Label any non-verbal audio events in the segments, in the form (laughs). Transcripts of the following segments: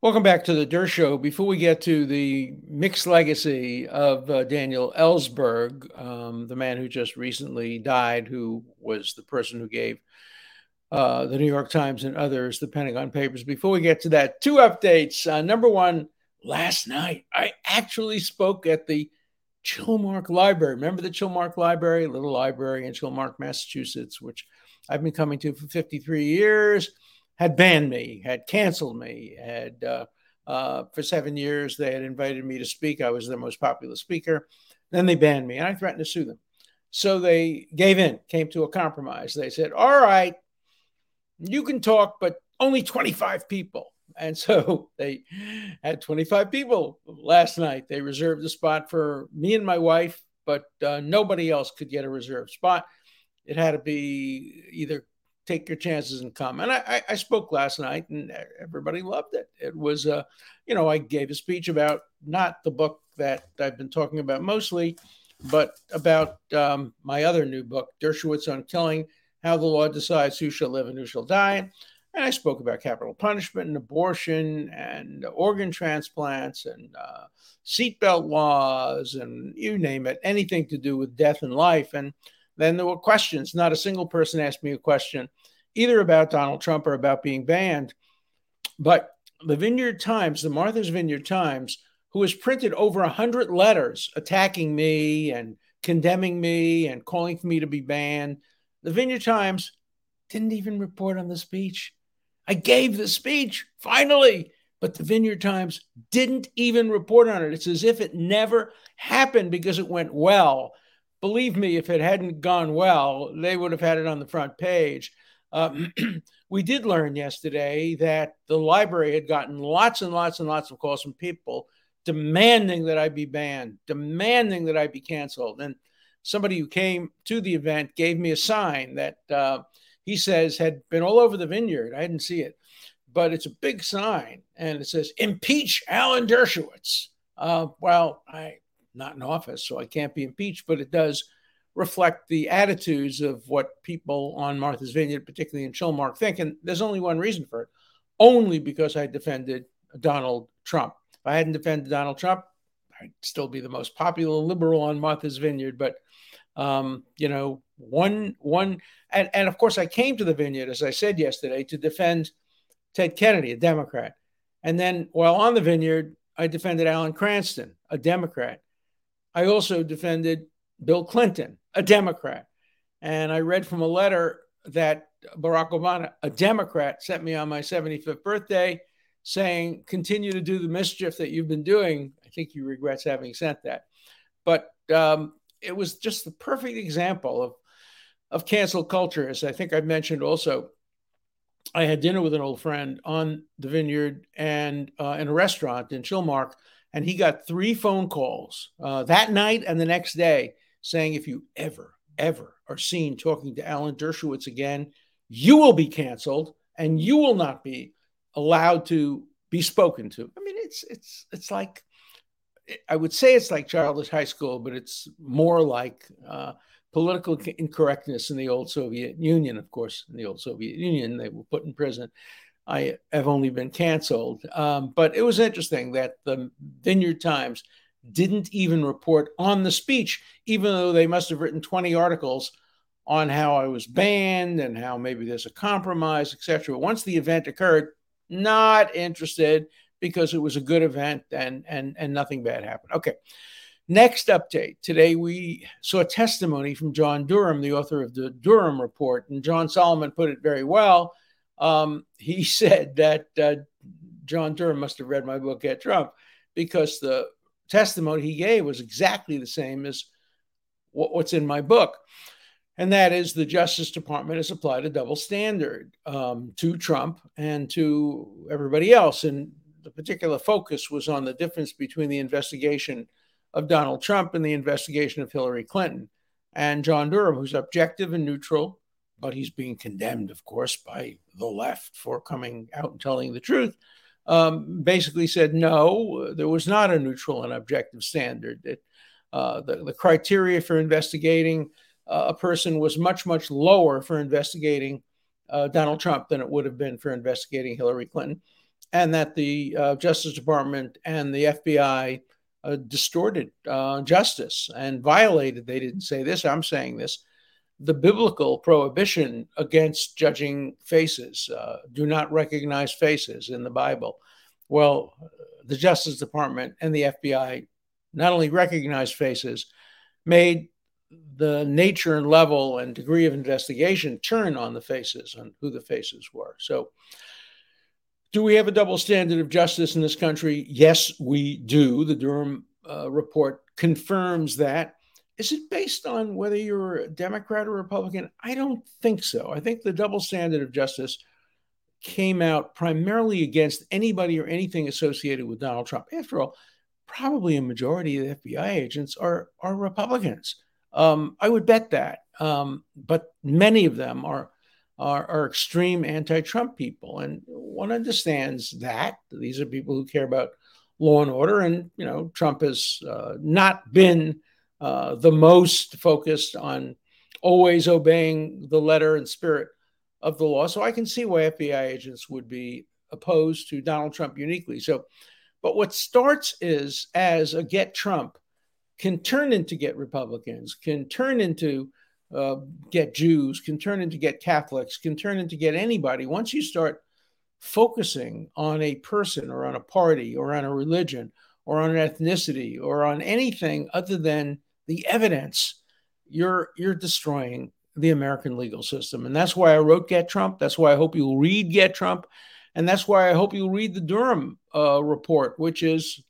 Welcome back to the Dershow. Show. Before we get to the mixed legacy of uh, Daniel Ellsberg, um, the man who just recently died, who was the person who gave uh, the New York Times and others the Pentagon Papers. Before we get to that, two updates. Uh, number one, last night I actually spoke at the Chilmark Library. Remember the Chilmark Library, little library in Chilmark, Massachusetts, which I've been coming to for 53 years had banned me, had canceled me, had uh, uh, for seven years they had invited me to speak. I was their most popular speaker. Then they banned me, and I threatened to sue them. So they gave in, came to a compromise. They said, "All right, you can talk, but only 25 people." And so (laughs) they had 25 people last night. They reserved a spot for me and my wife, but uh, nobody else could get a reserved spot. It had to be either take your chances and come. And I, I, spoke last night, and everybody loved it. It was, uh, you know, I gave a speech about not the book that I've been talking about mostly, but about um, my other new book, Dershowitz on Killing: How the Law Decides Who Shall Live and Who Shall Die. And I spoke about capital punishment and abortion and organ transplants and uh, seatbelt laws and you name it, anything to do with death and life. And then there were questions. Not a single person asked me a question, either about Donald Trump or about being banned. But the Vineyard Times, the Martha's Vineyard Times, who has printed over 100 letters attacking me and condemning me and calling for me to be banned, the Vineyard Times didn't even report on the speech. I gave the speech finally, but the Vineyard Times didn't even report on it. It's as if it never happened because it went well believe me, if it hadn't gone well, they would have had it on the front page. Um, (clears throat) we did learn yesterday that the library had gotten lots and lots and lots of calls from people demanding that I be banned, demanding that I be canceled. And somebody who came to the event gave me a sign that uh, he says had been all over the vineyard. I didn't see it, but it's a big sign and it says, Impeach Alan Dershowitz. Uh, well, I not in office, so I can't be impeached, but it does reflect the attitudes of what people on Martha's Vineyard, particularly in Chilmark, think. And there's only one reason for it only because I defended Donald Trump. If I hadn't defended Donald Trump, I'd still be the most popular liberal on Martha's Vineyard. But um, you know, one one and, and of course I came to the vineyard, as I said yesterday, to defend Ted Kennedy, a Democrat. And then while on the vineyard, I defended Alan Cranston, a Democrat. I also defended Bill Clinton, a Democrat. And I read from a letter that Barack Obama, a Democrat, sent me on my 75th birthday saying, continue to do the mischief that you've been doing. I think he regrets having sent that. But um, it was just the perfect example of, of cancel culture. As I think I mentioned also, I had dinner with an old friend on the vineyard and uh, in a restaurant in Chilmark and he got three phone calls uh, that night and the next day saying, if you ever, ever are seen talking to Alan Dershowitz again, you will be canceled and you will not be allowed to be spoken to. I mean, it's it's it's like I would say it's like childish high school, but it's more like uh, political incorrectness in the old Soviet Union. Of course, in the old Soviet Union, they were put in prison. I have only been canceled. Um, but it was interesting that the Vineyard Times didn't even report on the speech, even though they must have written 20 articles on how I was banned and how maybe there's a compromise, etc. Once the event occurred, not interested because it was a good event and and and nothing bad happened. Okay. Next update. Today we saw testimony from John Durham, the author of the Durham Report, and John Solomon put it very well um, he (laughs) said that uh, John Durham must have read my book, Get Trump, because the testimony he gave was exactly the same as what, what's in my book. and that is the Justice Department has applied a double standard um, to Trump and to everybody else. And the particular focus was on the difference between the investigation of Donald Trump and the investigation of Hillary Clinton. And John Durham, who's objective and neutral, but he's being condemned, of course, by the left for coming out and telling the truth, um, basically said no, there was not a neutral and objective standard. That uh, the, the criteria for investigating uh, a person was much, much lower for investigating uh, Donald Trump than it would have been for investigating Hillary Clinton, and that the uh, Justice Department and the FBI uh, distorted uh, justice and violated, they didn't say this, I'm saying this, the biblical prohibition against judging faces. Uh, do not recognize faces in the Bible. Well, the Justice Department and the FBI not only recognized faces, made the nature and level and degree of investigation turn on the faces and who the faces were. So, do we have a double standard of justice in this country? Yes, we do. The Durham uh, report confirms that. Is it based on whether you're a Democrat or Republican? I don't think so. I think the double standard of justice came out primarily against anybody or anything associated with Donald Trump. After all, probably a majority of the FBI agents are are Republicans. Um, I would bet that. Um, but many of them are, are, are extreme anti-Trump people, and one understands that these are people who care about law and order. And you know, Trump has uh, not been uh, the most focused on always obeying the letter and spirit of the law. So I can see why FBI agents would be opposed to Donald Trump uniquely. So, but what starts is as a get Trump can turn into get Republicans, can turn into uh, get Jews, can turn into get Catholics, can turn into get anybody. Once you start focusing on a person or on a party or on a religion or on an ethnicity or on anything other than the evidence, you're you're destroying the American legal system. And that's why I wrote Get Trump. That's why I hope you'll read Get Trump. And that's why I hope you'll read the Durham uh, report, which is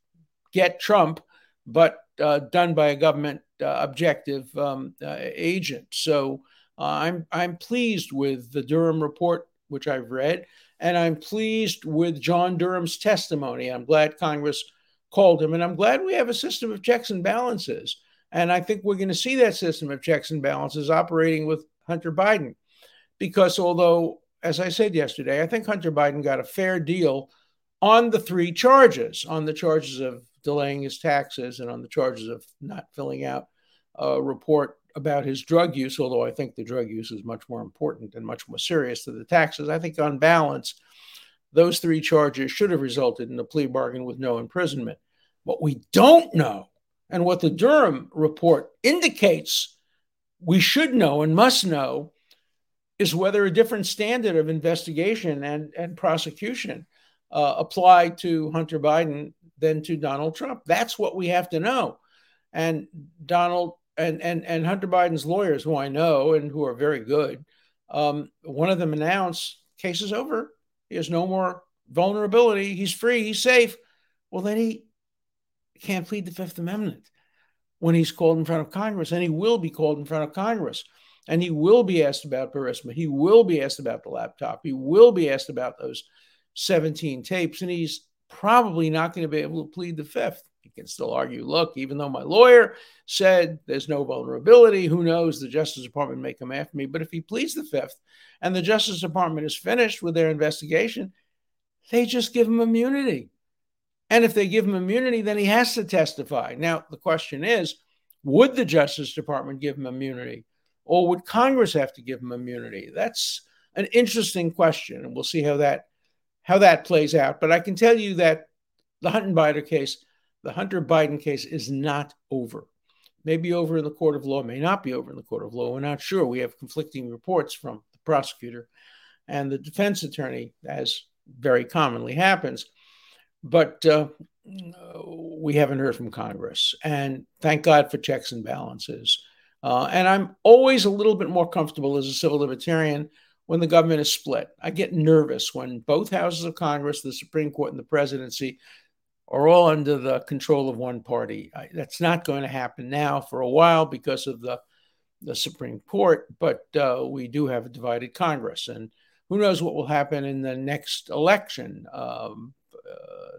Get Trump, but uh, done by a government uh, objective um, uh, agent. So uh, I'm I'm pleased with the Durham report, which I've read, and I'm pleased with John Durham's testimony. I'm glad Congress called him, and I'm glad we have a system of checks and balances. And I think we're going to see that system of checks and balances operating with Hunter Biden, because although, as I said yesterday, I think Hunter Biden got a fair deal on the three charges, on the charges of delaying his taxes and on the charges of not filling out a report about his drug use, although I think the drug use is much more important and much more serious than the taxes. I think on balance, those three charges should have resulted in a plea bargain with no imprisonment. What we don't know, and what the Durham report indicates we should know and must know, is whether a different standard of investigation and, and prosecution uh, applied to Hunter Biden than to Donald Trump. That's what we have to know. And Donald and and and Hunter Biden's lawyers, who I know and who are very good, um, one of them announced case is over. He has no more vulnerability. He's free. He's safe. Well, then he can't plead the Fifth Amendment when he's called in front of Congress, and he will be called in front of Congress, and he will be asked about Burisma. He will be asked about the laptop. He will be asked about those 17 tapes, and he's probably not going to be able to plead the Fifth. He can still argue, look, even though my lawyer said there's no vulnerability, who knows? The Justice Department may come after me. But if he pleads the Fifth and the Justice Department is finished with their investigation, they just give him immunity. And if they give him immunity, then he has to testify. Now, the question is would the Justice Department give him immunity? Or would Congress have to give him immunity? That's an interesting question. And we'll see how that how that plays out. But I can tell you that the Hunter Biden case, the Hunter Biden case is not over. Maybe over in the court of law, may not be over in the court of law. We're not sure. We have conflicting reports from the prosecutor and the defense attorney, as very commonly happens. But uh, we haven't heard from Congress. And thank God for checks and balances. Uh, and I'm always a little bit more comfortable as a civil libertarian when the government is split. I get nervous when both houses of Congress, the Supreme Court, and the presidency are all under the control of one party. I, that's not going to happen now for a while because of the the Supreme Court, but uh, we do have a divided Congress. And who knows what will happen in the next election? Um,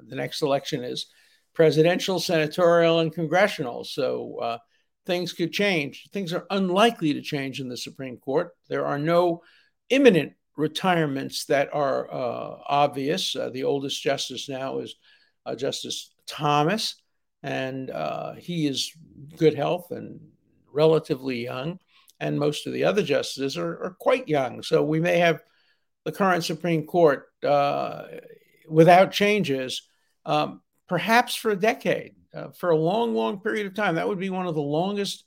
the next election is presidential, senatorial, and congressional. So uh, things could change. Things are unlikely to change in the Supreme Court. There are no imminent retirements that are uh, obvious. Uh, the oldest justice now is uh, Justice Thomas, and uh, he is good health and relatively young. And most of the other justices are, are quite young. So we may have the current Supreme Court uh, without changes, um, perhaps for a decade, uh, for a long, long period of time. That would be one of the longest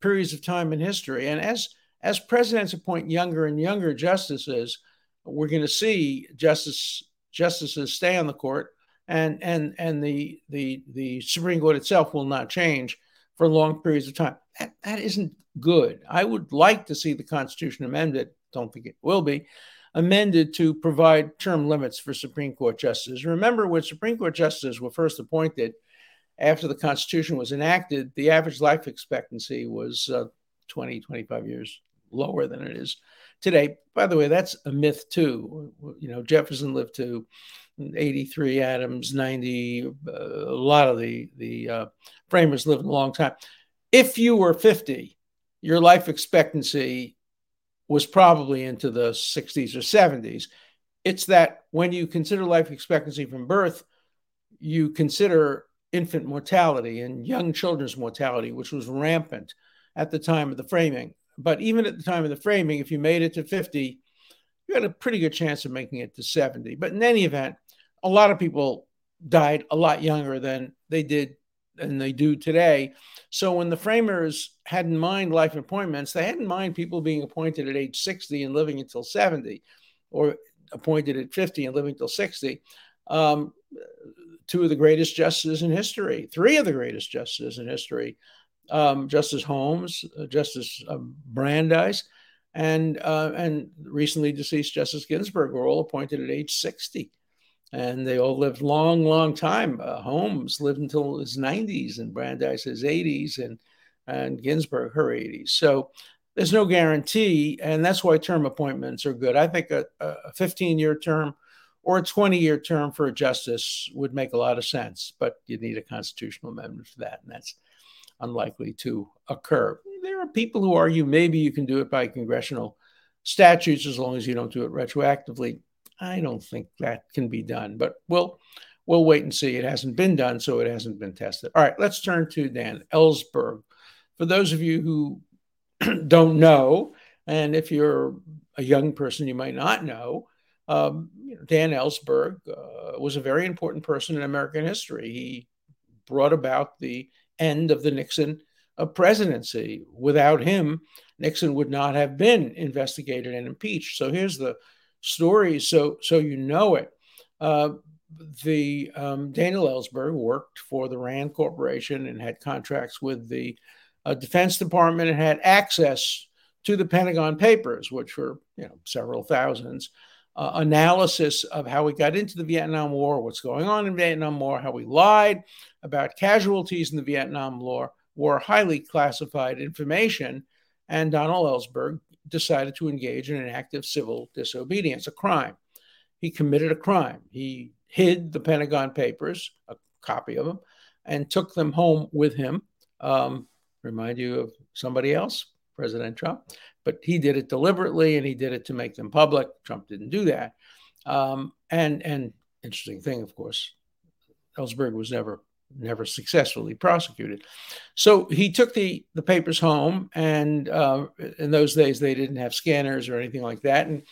periods of time in history. And as as presidents appoint younger and younger justices, we're going to see justice justices stay on the court, and and and the the the Supreme Court itself will not change for long periods of time. That, that isn't good. I would like to see the Constitution amended. Don't think it will be amended to provide term limits for Supreme Court justices. Remember, when Supreme Court justices were first appointed after the Constitution was enacted, the average life expectancy was uh, 20, 25 years lower than it is today. By the way, that's a myth too. You know, Jefferson lived to 83, Adams 90. Uh, a lot of the the uh, framers lived a long time. If you were 50, your life expectancy was probably into the 60s or 70s. It's that when you consider life expectancy from birth, you consider infant mortality and young children's mortality, which was rampant at the time of the framing. But even at the time of the framing, if you made it to 50, you had a pretty good chance of making it to 70. But in any event, a lot of people died a lot younger than they did than they do today. So when the framers had in mind life appointments, they had in mind people being appointed at age 60 and living until 70, or appointed at 50 and living until 60. Um, two of the greatest justices in history, three of the greatest justices in history, um, Justice Holmes, uh, Justice uh, Brandeis, and uh, and recently deceased Justice Ginsburg were all appointed at age 60. And they all lived long, long time. Uh, Holmes lived until his 90s, and Brandeis his 80s, and and Ginsburg her 80s. So there's no guarantee, and that's why term appointments are good. I think a, a 15 year term or a 20 year term for a justice would make a lot of sense, but you need a constitutional amendment for that, and that's unlikely to occur. There are people who argue maybe you can do it by congressional statutes as long as you don't do it retroactively. I don't think that can be done, but we'll we'll wait and see. It hasn't been done, so it hasn't been tested. All right, let's turn to Dan Ellsberg. For those of you who (clears throat) don't know, and if you're a young person, you might not know, um, Dan Ellsberg uh, was a very important person in American history. He brought about the end of the Nixon uh, presidency. Without him, Nixon would not have been investigated and impeached. So here's the story, so so you know it. Uh, the um, Daniel Ellsberg worked for the Rand Corporation and had contracts with the uh, Defense Department and had access to the Pentagon Papers, which were you know several thousands. Uh, analysis of how we got into the Vietnam War, what's going on in Vietnam War, how we lied about casualties in the Vietnam War, war highly classified information. And Donald Ellsberg decided to engage in an act of civil disobedience, a crime. He committed a crime. He hid the Pentagon Papers, a copy of them, and took them home with him. Um, remind you of somebody else, President Trump, but he did it deliberately and he did it to make them public. Trump didn't do that. Um, and and interesting thing, of course, Ellsberg was never never successfully prosecuted. So he took the the papers home, and uh, in those days they didn't have scanners or anything like that, and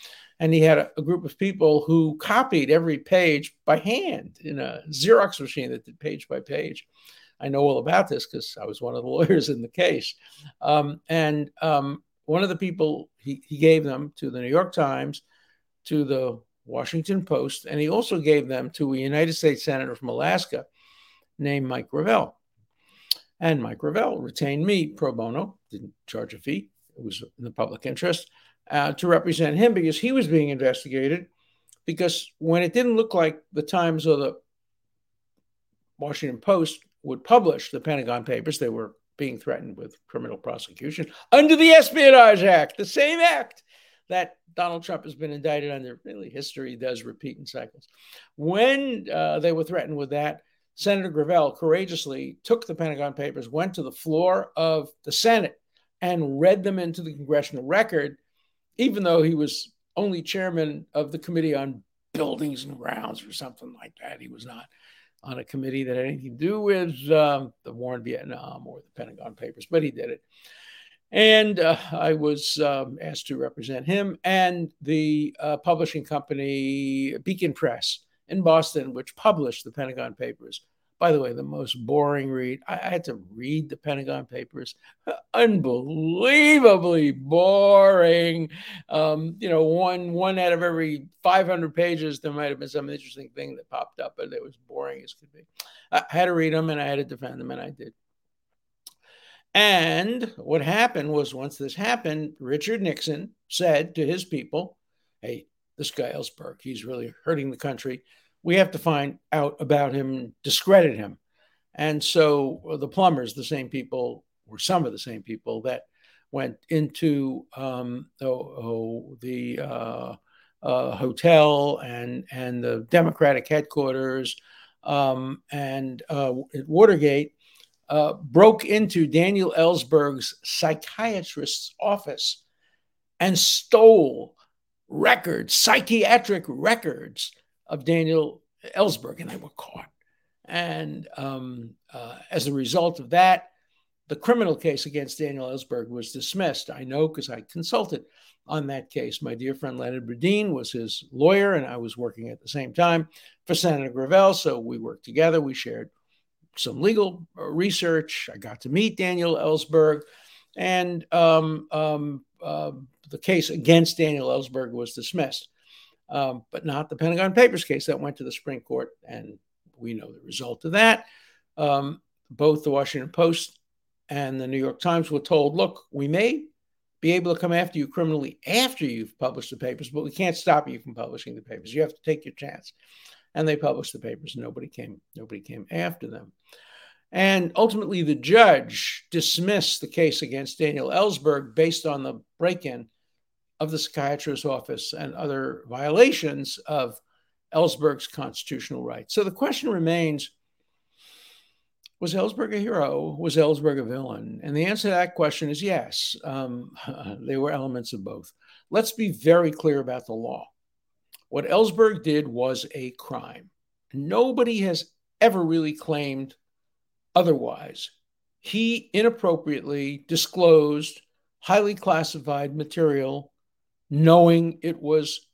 and he had a, a, group of people who copied every page by hand in a Xerox machine that did page by page. I know all about this because I was one of the (laughs) lawyers in the case, um, and um, one of the people he, he gave them to the New York Times, to the Washington Post, and he also gave them to a United States senator from Alaska named Mike Gravel. And Mike Gravel retained me pro bono, didn't charge a fee, it was in the public interest, uh, to represent him because he was being investigated. Because when it didn't look like the Times or the Washington Post would publish the Pentagon Papers, they were being threatened with criminal prosecution under the Espionage Act, the same act that Donald Trump has been indicted under. Really, history does repeat in cycles. When uh, they were threatened with that, Senator Gravel courageously took the Pentagon Papers, went to the floor of the Senate, and read them into the congressional record, even though he was only chairman of the Committee on Buildings and Grounds or something like that. He was not on a committee that had anything to do with um, the war in Vietnam or the Pentagon Papers, but he did it. And uh, I was um, asked to represent him and the uh, publishing company Beacon Press in Boston, which published the Pentagon Papers. By the way, the most boring read. I, I had to read the Pentagon Papers. (laughs) Unbelievably boring. Um, you know, one one out of every 500 pages, there might have been some interesting thing that popped up, but it was boring as could be. I had to read them and I had to defend them, and I did. And what happened was once this happened, Richard Nixon said to his people, Hey, this guy Ellsberg, he's really hurting the country we have to find out about him, discredit him. And so the plumbers, the same people, were some of the same people that went into um, oh, oh, the uh, uh, hotel and and the Democratic headquarters um, and uh, at Watergate, uh, broke into Daniel Ellsberg's psychiatrist's office and stole records, psychiatric records of Daniel Ellsberg, and they were caught. And um, uh, as a result of that, the criminal case against Daniel Ellsberg was dismissed. I know because I consulted on that case. My dear friend Leonard Boudin was his lawyer, and I was working at the same time for Senator Gravel. So we worked together. We shared some legal uh, research. I got to meet Daniel Ellsberg, and um, um, uh, the case against Daniel Ellsberg was dismissed um, but not the Pentagon Papers case that went to the Supreme Court. And we know the result of that. Um, both the Washington Post and the New York Times were told, look, we may be able to come after you criminally after you've published the papers, but we can't stop you from publishing the papers. You have to take your chance. And they published the papers. Nobody came, nobody came after them. And ultimately, the judge dismissed the case against Daniel Ellsberg based on the break in of the psychiatrist's office and other violations of Ellsberg's constitutional rights. So the question remains was Ellsberg a hero? Was Ellsberg a villain? And the answer to that question is yes. Um, (laughs) they were elements of both. Let's be very clear about the law. What Ellsberg did was a crime. Nobody has ever really claimed otherwise. He inappropriately disclosed highly classified material knowing it was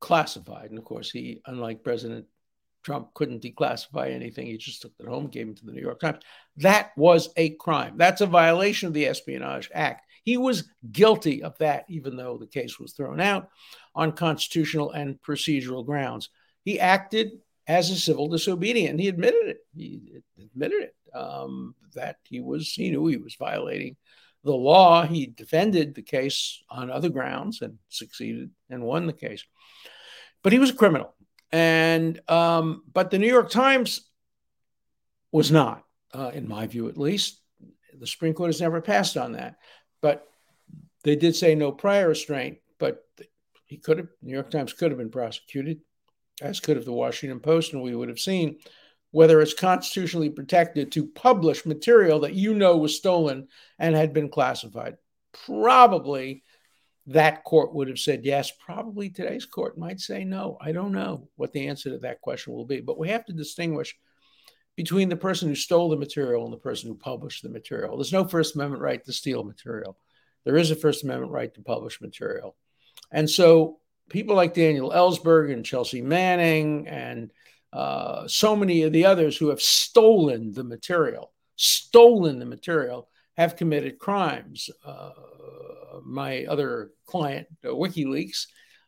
classified. And of course, he, unlike President Trump, couldn't declassify anything. He just took it home, gave it to the New York Times. That was a crime. That's a violation of the Espionage Act. He was guilty of that, even though the case was thrown out on constitutional and procedural grounds. He acted as a civil disobedient. He admitted it. He admitted it um, that he was. He knew he was violating the law. He defended the case on other grounds and succeeded and won the case. But he was a criminal. And, um, but the New York Times was not, uh, in my view at least. The Supreme Court has never passed on that. But they did say no prior restraint, but he could have, New York Times could have been prosecuted, as could have the Washington Post, and we would have seen whether it's constitutionally protected to publish material that you know was stolen and had been classified. Probably that court would have said yes. Probably today's court might say no. I don't know what the answer to that question will be, but we have to distinguish between the person who stole the material and the person who published the material. There's no First Amendment right to steal material. There is a First Amendment right to publish material. And so people like Daniel Ellsberg and Chelsea Manning and uh, so many of the others who have stolen the material, stolen the material, have committed crimes. Uh, my other client, uh, WikiLeaks,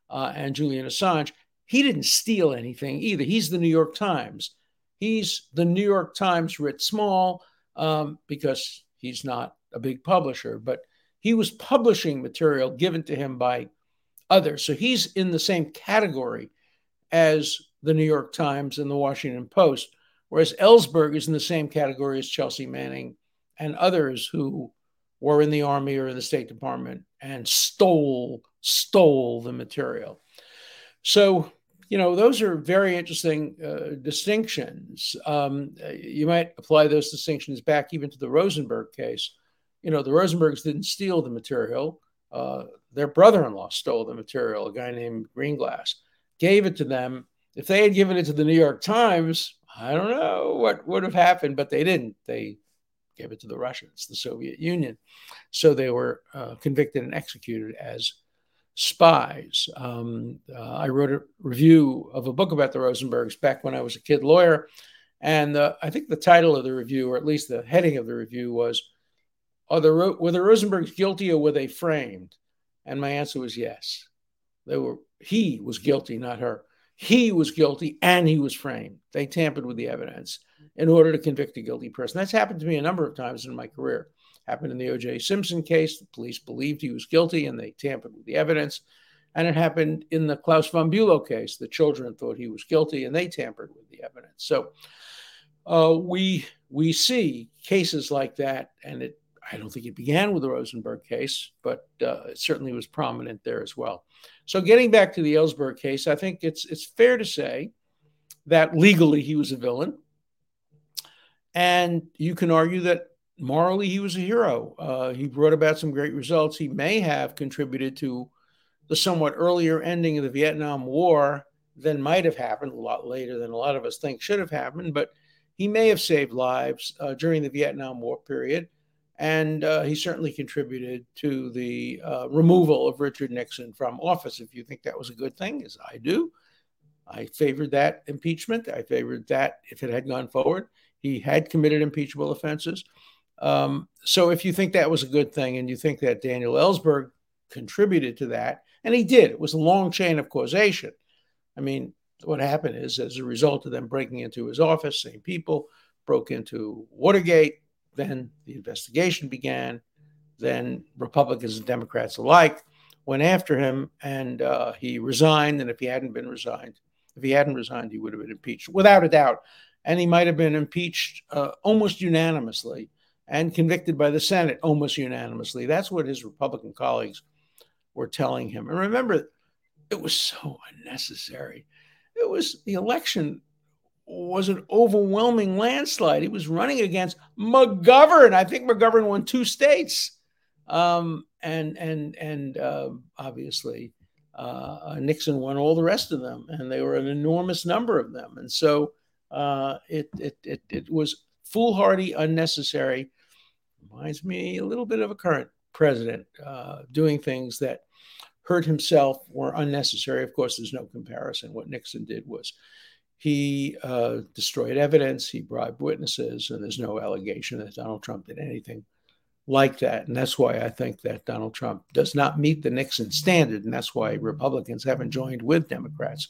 uh, and Julian Assange, he didn't steal anything either. He's the New York Times. He's the New York Times writ small um, because he's not a big publisher, but he was publishing material given to him by others. So he's in the same category as the New York Times and the Washington Post, whereas Ellsberg is in the same category as Chelsea Manning and others who were in the army or in the State Department and stole stole the material. So you know those are very interesting uh, distinctions. Um, you might apply those distinctions back even to the Rosenberg case. You know the Rosenbergs didn't steal the material. Uh, their brother-in-law stole the material. A guy named Greenglass gave it to them. If they had given it to the New York Times, I don't know what would have happened, but they didn't. They gave it to the Russians, the Soviet Union. So they were uh, convicted and executed as spies. Um, uh, I wrote a review of a book about the Rosenbergs back when I was a kid lawyer. And uh, I think the title of the review, or at least the heading of the review, was Are the, Were the Rosenbergs guilty or were they framed? And my answer was yes. They were, he was guilty, not her. He was guilty and he was framed. They tampered with the evidence in order to convict a guilty person. That's happened to me a number of times in my career. Happened in the O.J. Simpson case. The police believed he was guilty and they tampered with the evidence. And it happened in the Klaus von Bülow case. The children thought he was guilty and they tampered with the evidence. So uh, we we see cases like that, and it I don't think it began with the Rosenberg case, but uh, it certainly was prominent there as well. So getting back to the Ellsberg case, I think it's it's fair to say that legally he was a villain. And you can argue that morally he was a hero. Uh, he brought about some great results. He may have contributed to the somewhat earlier ending of the Vietnam War than might have happened, a lot later than a lot of us think should have happened, but he may have saved lives uh, during the Vietnam War period. And uh, he certainly contributed to the uh, removal of Richard Nixon from office. If you think that was a good thing, as I do, I favored that impeachment. I favored that if it had gone forward. He had committed impeachable offenses. Um, so if you think that was a good thing and you think that Daniel Ellsberg contributed to that, and he did, it was a long chain of causation. I mean, what happened is as a result of them breaking into his office, same people broke into Watergate, then the investigation began. Then Republicans and Democrats alike went after him, and uh, he resigned. And if he hadn't been resigned, if he hadn't resigned, he would have been impeached without a doubt. And he might have been impeached uh, almost unanimously and convicted by the Senate almost unanimously. That's what his Republican colleagues were telling him. And remember, it was so unnecessary. It was the election was an overwhelming landslide. He was running against McGovern. I think McGovern won two states, um, and and and uh, obviously uh, Nixon won all the rest of them, and they were an enormous number of them. And so uh, it, it, it, it was foolhardy, unnecessary. Reminds me a little bit of a current president uh, doing things that hurt himself were unnecessary. Of course, there's no comparison. What Nixon did was he uh, destroyed evidence, he bribed witnesses, and there's no allegation that Donald Trump did anything like that. And that's why I think that Donald Trump does not meet the Nixon standard. And that's why Republicans haven't joined with Democrats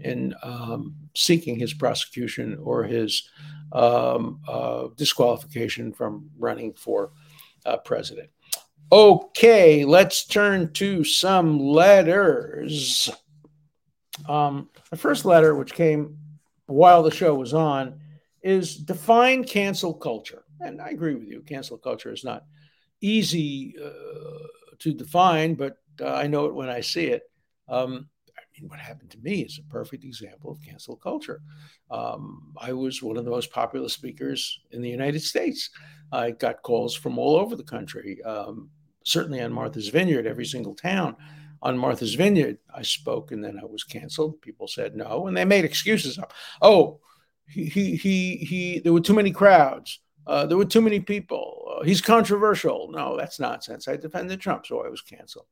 in um, seeking his prosecution or his um, uh, disqualification from running for uh, president. Okay, let's turn to some letters. Um, the first letter, which came while the show was on, is define cancel culture and I agree with you. Cancel culture is not easy uh, to define, but uh, I know it when I see it. Um, I mean, what happened to me is a perfect example of cancel culture. Um, I was one of the most popular speakers in the United States. I got calls from all over the country, um, certainly on Martha's Vineyard, every single town. On Martha's Vineyard, I spoke and then I was canceled. People said no, and they made excuses up. Oh, he, he, he, he, there were too many crowds. Uh, there were too many people. Uh, he's controversial. No, that's nonsense. I defended Trump, so I was canceled.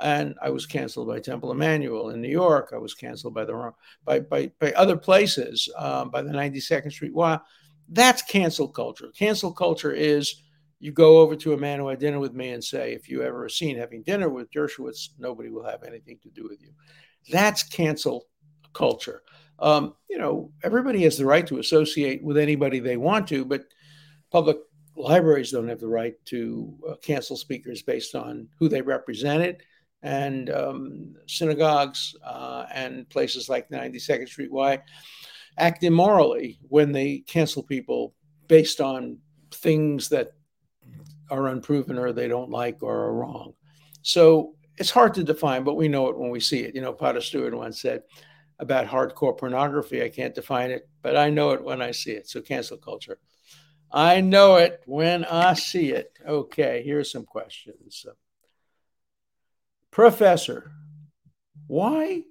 And I was canceled by Temple Emanu-El in New York. I was canceled by the by by, by other places, um, by the 92nd Street. Well, that's cancel culture. Cancel culture is you go over to a man who had dinner with me and say, if you ever are seen having dinner with Dershowitz, nobody will have anything to do with you. That's cancel culture. Um, you know, everybody has the right to associate with anybody they want to, but public libraries don't have the right to uh, cancel speakers based on who they represented. And um, synagogues uh, and places like 92nd Street Y act immorally when they cancel people based on things that are unproven or they don't like or are wrong. So it's hard to define, but we know it when we see it. You know, Potter Stewart once said about hardcore pornography, I can't define it, but I know it when I see it. So cancel culture. I know it when I see it. Okay, here's some questions. Professor, why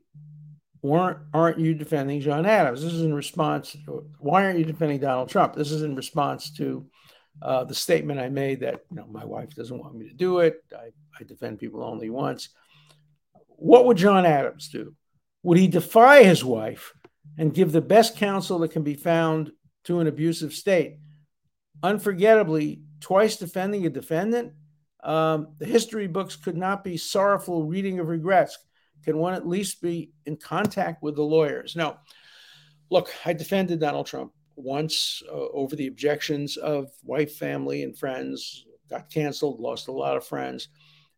weren't aren't you defending John Adams? This is in response. To, why aren't you defending Donald Trump? This is in response to uh, the statement I made that you know my wife doesn't want me to do it. I, I defend people only once. What would John Adams do? Would he defy his wife and give the best counsel that can be found to an abusive state? Unforgettably, twice defending a defendant, um, the history books could not be sorrowful reading of regrets. Can one at least be in contact with the lawyers? No. Look, I defended Donald Trump once uh, over the objections of wife, family, and friends, got canceled, lost a lot of friends.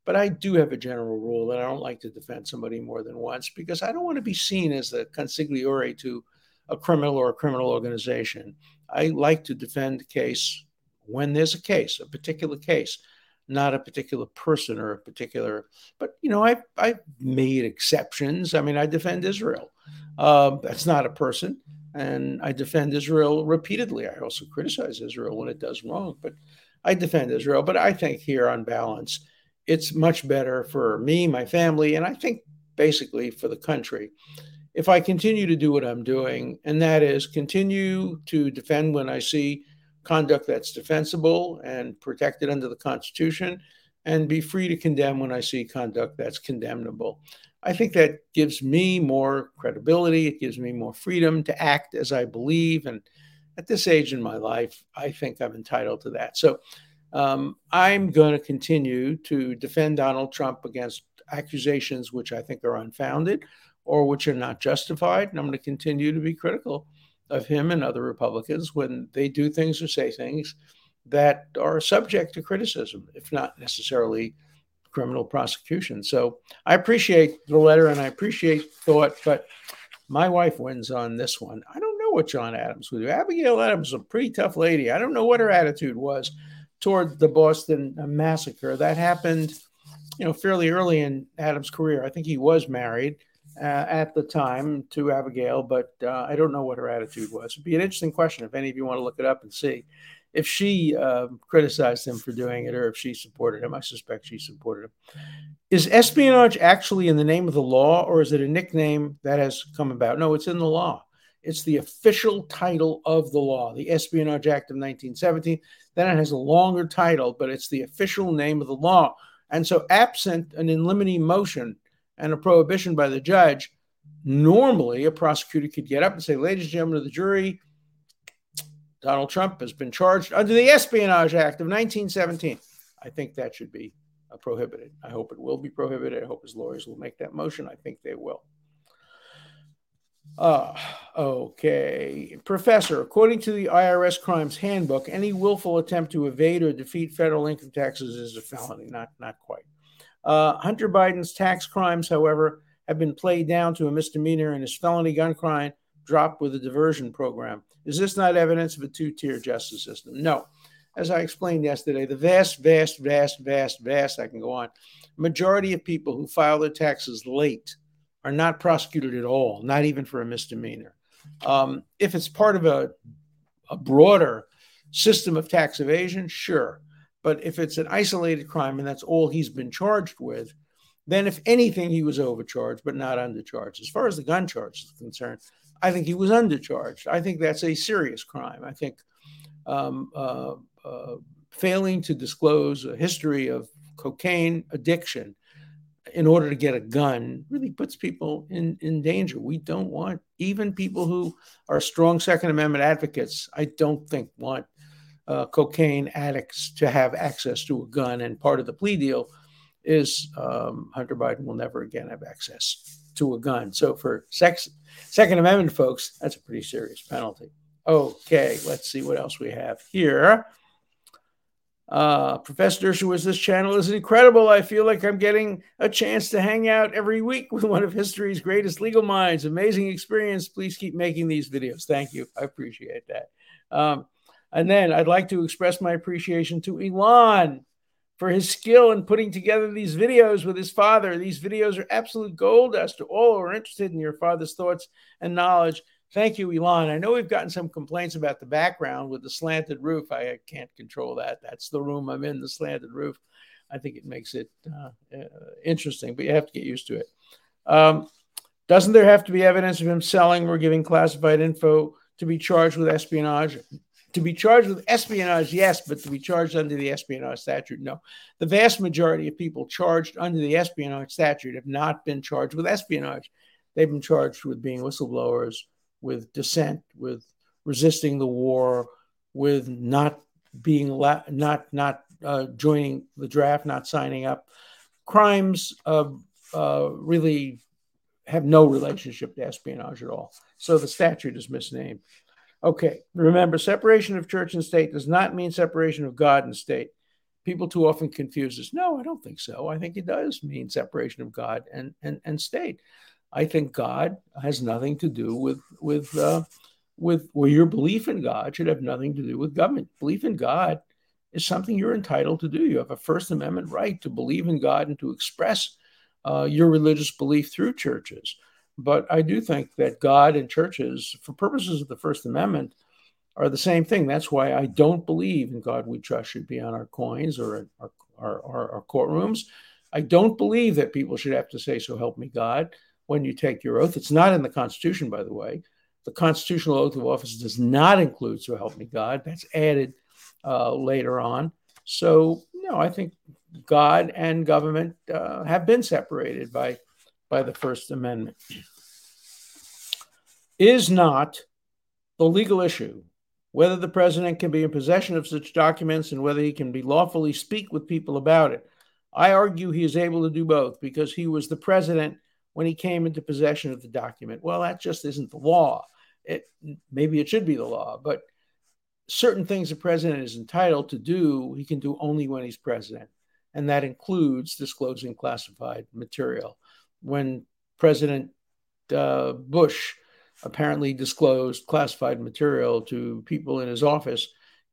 But I do have a general rule that I don't like to defend somebody more than once because I don't want to be seen as the consigliere to a criminal or a criminal organization. I like to defend a case when there's a case, a particular case, not a particular person or a particular. But you know, I I made exceptions. I mean, I defend Israel. Uh, that's not a person and I defend Israel repeatedly. I also criticize Israel when it does wrong, but I defend Israel. But I think here on balance, it's much better for me, my family, and I think basically for the country if I continue to do what I'm doing, and that is continue to defend when I see conduct that's defensible and protected under the Constitution, and be free to condemn when I see conduct that's condemnable. I think that gives me more credibility. It gives me more freedom to act as I believe. And at this age in my life, I think I'm entitled to that. So um, I'm going to continue to defend Donald Trump against accusations which I think are unfounded or which are not justified. And I'm going to continue to be critical of him and other Republicans when they do things or say things that are subject to criticism, if not necessarily criminal prosecution. So I appreciate the letter and I appreciate thought, but my wife wins on this one. I don't know what John Adams would do. Abigail Adams is a pretty tough lady. I don't know what her attitude was toward the Boston uh, massacre. That happened, you know, fairly early in Adams' career. I think he was married uh, at the time to Abigail, but uh, I don't know what her attitude was. It'd be an interesting question if any of you want to look it up and see if she uh, criticized him for doing it or if she supported him. I suspect she supported him. Is espionage actually in the name of the law or is it a nickname that has come about? No, it's in the law. It's the official title of the law, the Espionage Act of 1917. Then it has a longer title, but it's the official name of the law. And so, absent an in limine motion and a prohibition by the judge, normally a prosecutor could get up and say, Ladies and gentlemen of the jury, Donald Trump has been charged under the Espionage Act of 1917. I think that should be prohibited. I hope it will be prohibited. I hope his lawyers will make that motion. I think they will. Uh, okay. Professor, according to the IRS Crimes Handbook, any willful attempt to evade or defeat federal income taxes is a felony. Not, not quite. Uh, Hunter Biden's tax crimes, however, have been played down to a misdemeanor, and his felony gun crime dropped with a diversion program. Is this not evidence of a two tier justice system? No. As I explained yesterday, the vast, vast, vast, vast, vast, I can go on, majority of people who file their taxes late are not prosecuted at all, not even for a misdemeanor. Um, if it's part of a, a broader system of tax evasion, sure. But if it's an isolated crime and that's all he's been charged with, then if anything, he was overcharged, but not undercharged. As far as the gun charge is concerned, I think he was undercharged. I think that's a serious crime. I think um, uh, uh, failing to disclose a history of cocaine addiction in order to get a gun really puts people in, in danger. We don't want, even people who are strong Second Amendment advocates, I don't think want uh, cocaine addicts to have access to a gun. And part of the plea deal is um, Hunter Biden will never again have access to a gun. So for sex, Second Amendment folks, that's a pretty serious penalty. Okay, let's see what else we have here. Uh, Professor Dershowitz, this channel is incredible. I feel like I'm getting a chance to hang out every week with one of history's greatest legal minds. Amazing experience. Please keep making these videos. Thank you. I appreciate that. Um, and then I'd like to express my appreciation to Elon for his skill in putting together these videos with his father. These videos are absolute gold as to all who are interested in your father's thoughts and knowledge. Thank you, Elon. I know we've gotten some complaints about the background with the slanted roof. I, can't control that. That's the room I'm in, the slanted roof. I think it makes it uh, uh, interesting, but you have to get used to it. Um, doesn't there have to be evidence of him selling or giving classified info to be charged with espionage? To be charged with espionage, yes, but to be charged under the espionage statute, no. The vast majority of people charged under the espionage statute have not been charged with espionage. They've been charged with being whistleblowers, with dissent, with resisting the war, with not being la- not not uh, joining the draft, not signing up. Crimes uh, uh, really have no relationship to espionage at all. So the statute is misnamed. Okay, remember, separation of church and state does not mean separation of God and state. People too often confuse this. No, I don't think so. I think it does mean separation of God and, and, and state. I think God has nothing to do with with uh, with well, your belief in God should have nothing to do with government. Belief in God is something you're entitled to do. You have a First Amendment right to believe in God and to express uh, your religious belief through churches. But I do think that God and churches, for purposes of the First Amendment, are the same thing. That's why I don't believe in God we trust should be on our coins or our, our, our, our courtrooms. I don't believe that people should have to say, So help me God, when you take your oath. It's not in the Constitution, by the way. The constitutional oath of office does not include So help me God. That's added uh, later on. So, no, I think God and government uh, have been separated by, by the First Amendment. Is not the legal issue whether the president can be in possession of such documents and whether he can be lawfully speak with people about it. I argue he is able to do both because he was the president when he came into possession of the document. Well, that just isn't the law. It maybe it should be the law, but certain things the president is entitled to do, he can do only when he's president and that includes disclosing classified material. When President uh, Bush apparently disclosed classified material to people in his office,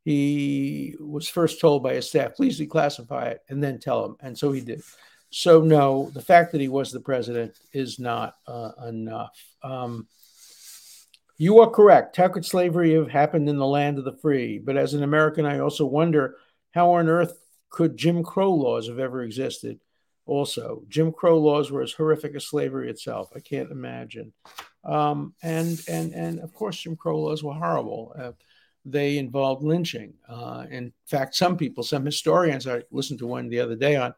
he was first told by his staff, please declassify it and then tell him. And so he did. So, no, the fact that he was the president is not uh, enough. Um, you are correct. How could slavery have happened in the land of the free? But as an American, I also wonder how on earth could Jim Crow laws have ever existed? Also, Jim Crow laws were as horrific as slavery itself. I can't imagine. Um, and and and of course, Jim Crow laws were horrible. Uh, they involved lynching. Uh, in fact, some people, some historians, I listened to one the other day on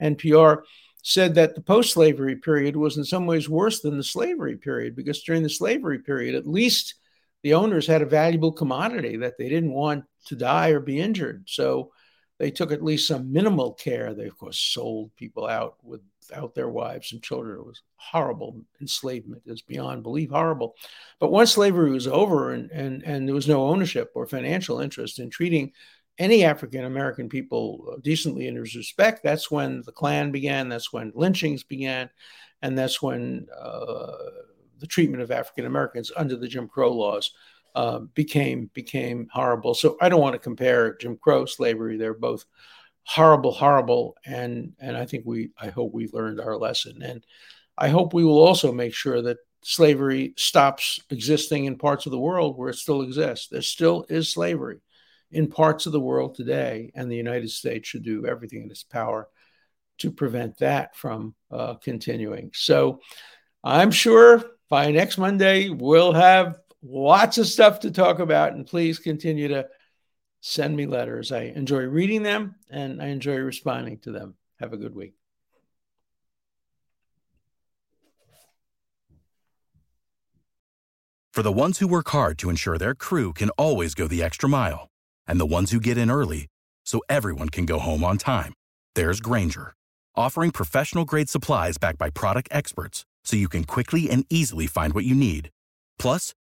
NPR, said that the post-slavery period was in some ways worse than the slavery period because during the slavery period, at least the owners had a valuable commodity that they didn't want to die or be injured. So they took at least some minimal care. They, of course, sold people out without their wives and children. It was horrible enslavement. It's beyond belief horrible. But once slavery was over and, and, and there was no ownership or financial interest in treating any African American people decently and with respect, that's when the Klan began. That's when lynchings began. And that's when uh, the treatment of African Americans under the Jim Crow laws uh, became became horrible. So I don't want to compare Jim Crow slavery. They're both horrible, horrible, and and I think we I hope we learned our lesson, and I hope we will also make sure that slavery stops existing in parts of the world where it still exists. There still is slavery in parts of the world today, and the United States should do everything in its power to prevent that from uh, continuing. So I'm sure by next Monday we'll have lots of stuff to talk about. And please continue to send me letters. I enjoy reading them and I enjoy responding to them. Have a good week. For the ones who work hard to ensure their crew can always go the extra mile, and the ones who get in early so everyone can go home on time, there's Grainger, offering professional grade supplies backed by product experts so you can quickly and easily find what you need. Plus,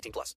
18 plus.